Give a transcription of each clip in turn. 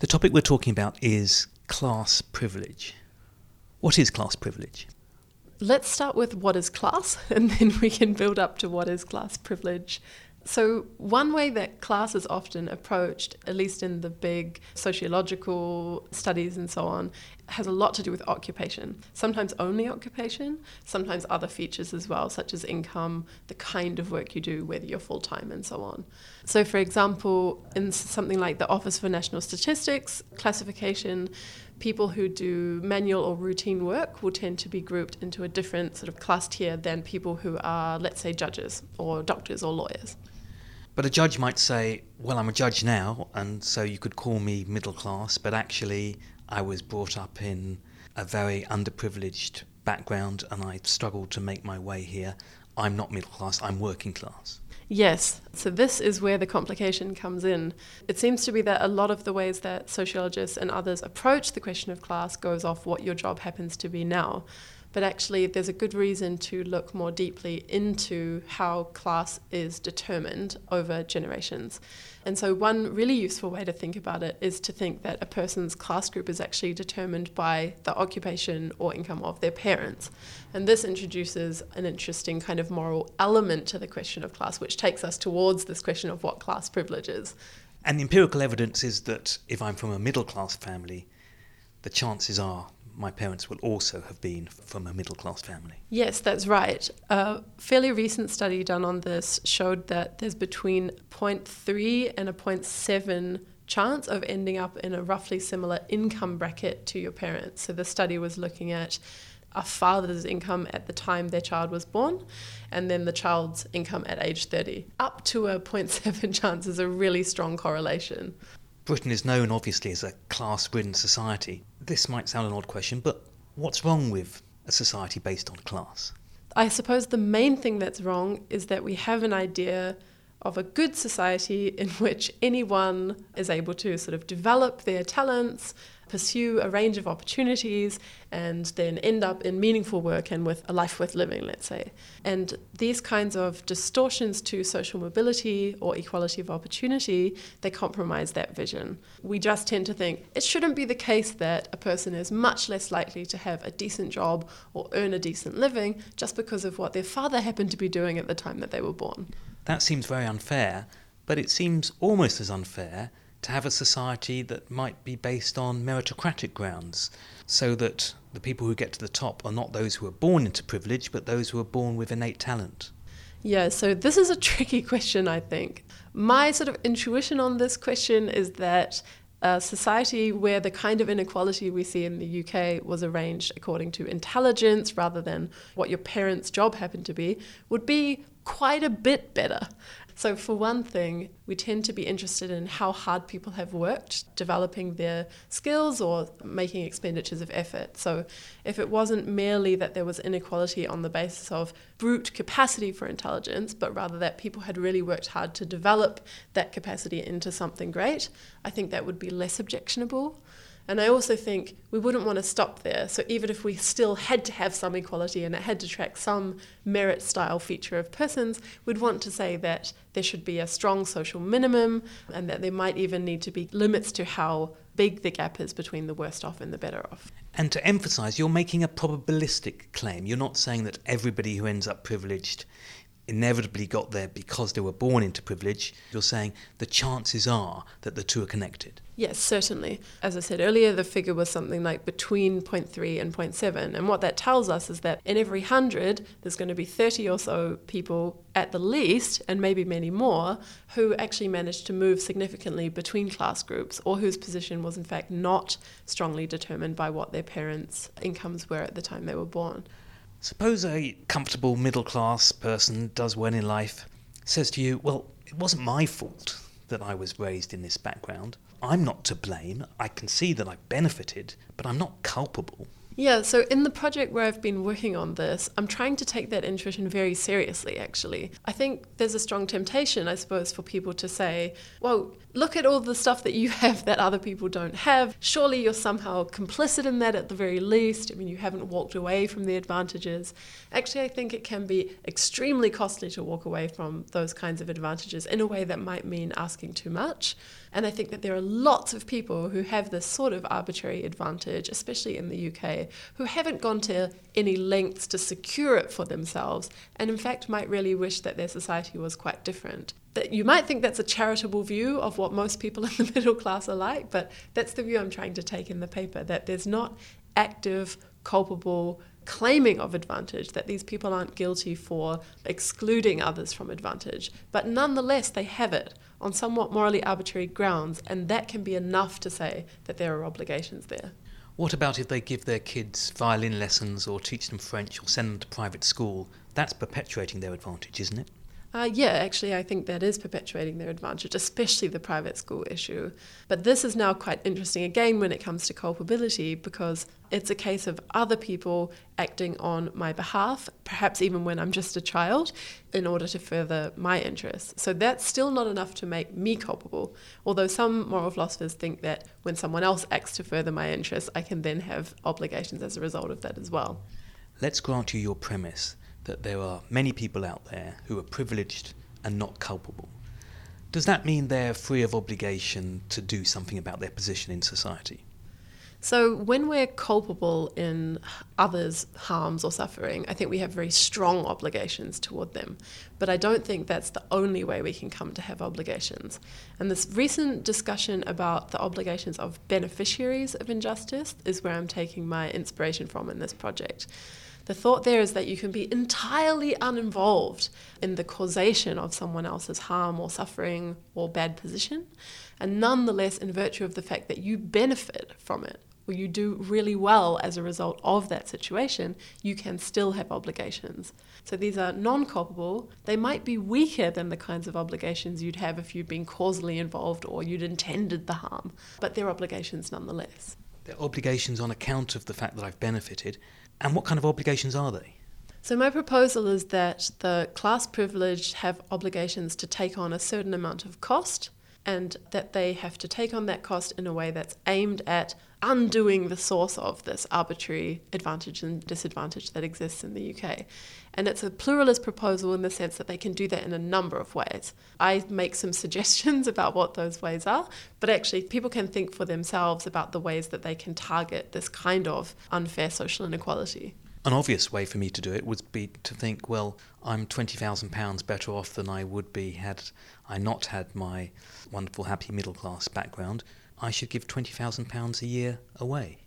The topic we're talking about is class privilege. What is class privilege? Let's start with what is class, and then we can build up to what is class privilege. So, one way that class is often approached, at least in the big sociological studies and so on, has a lot to do with occupation. Sometimes only occupation, sometimes other features as well, such as income, the kind of work you do, whether you're full time, and so on. So, for example, in something like the Office for National Statistics classification, people who do manual or routine work will tend to be grouped into a different sort of class tier than people who are, let's say, judges or doctors or lawyers. But a judge might say, Well, I'm a judge now, and so you could call me middle class, but actually, I was brought up in a very underprivileged background and I struggled to make my way here. I'm not middle class, I'm working class. Yes, so this is where the complication comes in. It seems to be that a lot of the ways that sociologists and others approach the question of class goes off what your job happens to be now. But actually, there's a good reason to look more deeply into how class is determined over generations. And so, one really useful way to think about it is to think that a person's class group is actually determined by the occupation or income of their parents. And this introduces an interesting kind of moral element to the question of class, which takes us towards this question of what class privilege is. And the empirical evidence is that if I'm from a middle class family, the chances are my parents will also have been from a middle class family. Yes, that's right. A fairly recent study done on this showed that there's between 0.3 and a 0.7 chance of ending up in a roughly similar income bracket to your parents. So the study was looking at a father's income at the time their child was born and then the child's income at age 30. Up to a 0.7 chance is a really strong correlation. Britain is known, obviously, as a class ridden society. This might sound an odd question, but what's wrong with a society based on class? I suppose the main thing that's wrong is that we have an idea of a good society in which anyone is able to sort of develop their talents pursue a range of opportunities and then end up in meaningful work and with a life worth living, let's say. And these kinds of distortions to social mobility or equality of opportunity, they compromise that vision. We just tend to think it shouldn't be the case that a person is much less likely to have a decent job or earn a decent living just because of what their father happened to be doing at the time that they were born. That seems very unfair, but it seems almost as unfair to have a society that might be based on meritocratic grounds, so that the people who get to the top are not those who are born into privilege, but those who are born with innate talent. Yeah, so this is a tricky question, I think. My sort of intuition on this question is that a society where the kind of inequality we see in the UK was arranged according to intelligence rather than what your parents' job happened to be would be quite a bit better. So, for one thing, we tend to be interested in how hard people have worked developing their skills or making expenditures of effort. So, if it wasn't merely that there was inequality on the basis of brute capacity for intelligence, but rather that people had really worked hard to develop that capacity into something great, I think that would be less objectionable. And I also think we wouldn't want to stop there. So even if we still had to have some equality and it had to track some merit style feature of persons, we'd want to say that there should be a strong social minimum and that there might even need to be limits to how big the gap is between the worst off and the better off. And to emphasize, you're making a probabilistic claim. You're not saying that everybody who ends up privileged inevitably got there because they were born into privilege. You're saying the chances are that the two are connected. Yes, certainly. As I said earlier, the figure was something like between 0.3 and 0.7. And what that tells us is that in every 100, there's going to be 30 or so people at the least, and maybe many more, who actually managed to move significantly between class groups or whose position was in fact not strongly determined by what their parents' incomes were at the time they were born. Suppose a comfortable middle class person does well in life, says to you, Well, it wasn't my fault that I was raised in this background. I'm not to blame. I can see that I benefited, but I'm not culpable. Yeah, so in the project where I've been working on this, I'm trying to take that intuition very seriously, actually. I think there's a strong temptation, I suppose, for people to say, well, look at all the stuff that you have that other people don't have. Surely you're somehow complicit in that at the very least. I mean, you haven't walked away from the advantages. Actually, I think it can be extremely costly to walk away from those kinds of advantages in a way that might mean asking too much. And I think that there are lots of people who have this sort of arbitrary advantage, especially in the UK, who haven't gone to any lengths to secure it for themselves, and in fact might really wish that their society was quite different. That you might think that's a charitable view of what most people in the middle class are like, but that's the view I'm trying to take in the paper that there's not active, culpable claiming of advantage, that these people aren't guilty for excluding others from advantage, but nonetheless they have it on somewhat morally arbitrary grounds, and that can be enough to say that there are obligations there. What about if they give their kids violin lessons or teach them French or send them to private school? That's perpetuating their advantage, isn't it? Uh, yeah, actually, I think that is perpetuating their advantage, especially the private school issue. But this is now quite interesting again when it comes to culpability because it's a case of other people acting on my behalf, perhaps even when I'm just a child, in order to further my interests. So that's still not enough to make me culpable. Although some moral philosophers think that when someone else acts to further my interests, I can then have obligations as a result of that as well. Let's grant you your premise that there are many people out there who are privileged and not culpable. Does that mean they're free of obligation to do something about their position in society? So, when we're culpable in others' harms or suffering, I think we have very strong obligations toward them. But I don't think that's the only way we can come to have obligations. And this recent discussion about the obligations of beneficiaries of injustice is where I'm taking my inspiration from in this project. The thought there is that you can be entirely uninvolved in the causation of someone else's harm or suffering or bad position, and nonetheless, in virtue of the fact that you benefit from it, or you do really well as a result of that situation, you can still have obligations. So these are non culpable. They might be weaker than the kinds of obligations you'd have if you'd been causally involved or you'd intended the harm, but they're obligations nonetheless. They're obligations on account of the fact that I've benefited, and what kind of obligations are they? So, my proposal is that the class privileged have obligations to take on a certain amount of cost and that they have to take on that cost in a way that's aimed at undoing the source of this arbitrary advantage and disadvantage that exists in the UK. And it's a pluralist proposal in the sense that they can do that in a number of ways. I make some suggestions about what those ways are, but actually, people can think for themselves about the ways that they can target this kind of unfair social inequality. An obvious way for me to do it would be to think, well, I'm £20,000 better off than I would be had I not had my wonderful, happy middle class background. I should give £20,000 a year away.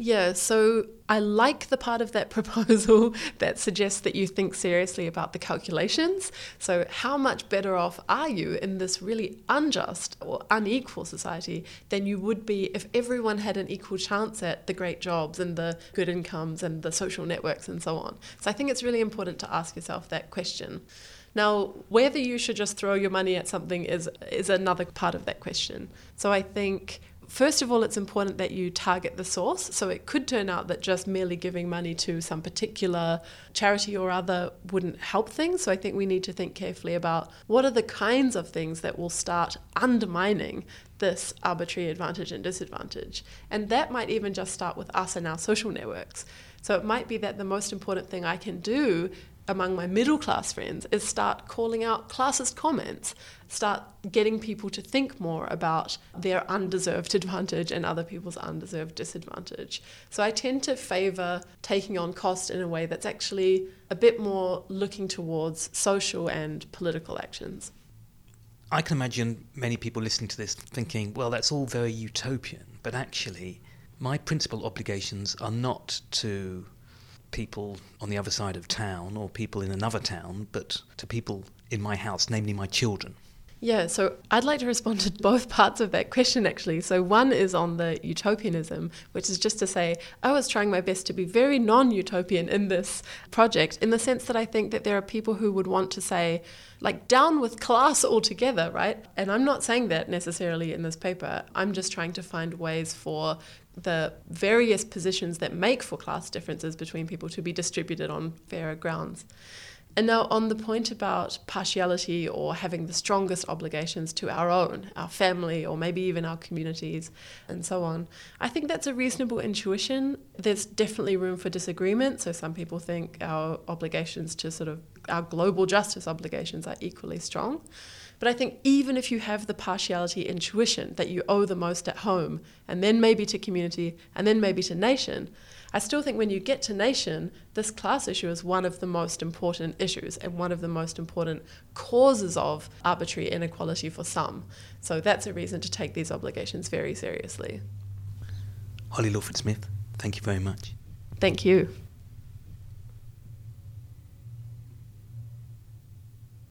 Yeah, so I like the part of that proposal that suggests that you think seriously about the calculations. So, how much better off are you in this really unjust or unequal society than you would be if everyone had an equal chance at the great jobs and the good incomes and the social networks and so on? So, I think it's really important to ask yourself that question. Now, whether you should just throw your money at something is is another part of that question. So I think First of all, it's important that you target the source. So it could turn out that just merely giving money to some particular charity or other wouldn't help things. So I think we need to think carefully about what are the kinds of things that will start undermining this arbitrary advantage and disadvantage. And that might even just start with us and our social networks. So it might be that the most important thing I can do among my middle class friends is start calling out classist comments, start getting people to think more about their undeserved advantage and other people's undeserved disadvantage. So I tend to favor taking on cost in a way that's actually a bit more looking towards social and political actions. I can imagine many people listening to this thinking, well, that's all very utopian, but actually, my principal obligations are not to people on the other side of town or people in another town, but to people in my house, namely my children. Yeah, so I'd like to respond to both parts of that question actually. So, one is on the utopianism, which is just to say, I was trying my best to be very non utopian in this project, in the sense that I think that there are people who would want to say, like, down with class altogether, right? And I'm not saying that necessarily in this paper. I'm just trying to find ways for the various positions that make for class differences between people to be distributed on fairer grounds. And now, on the point about partiality or having the strongest obligations to our own, our family, or maybe even our communities, and so on, I think that's a reasonable intuition. There's definitely room for disagreement. So, some people think our obligations to sort of our global justice obligations are equally strong. But I think even if you have the partiality intuition that you owe the most at home, and then maybe to community, and then maybe to nation, I still think when you get to nation, this class issue is one of the most important issues and one of the most important causes of arbitrary inequality for some. So that's a reason to take these obligations very seriously. Holly Lawford Smith, thank you very much. Thank you.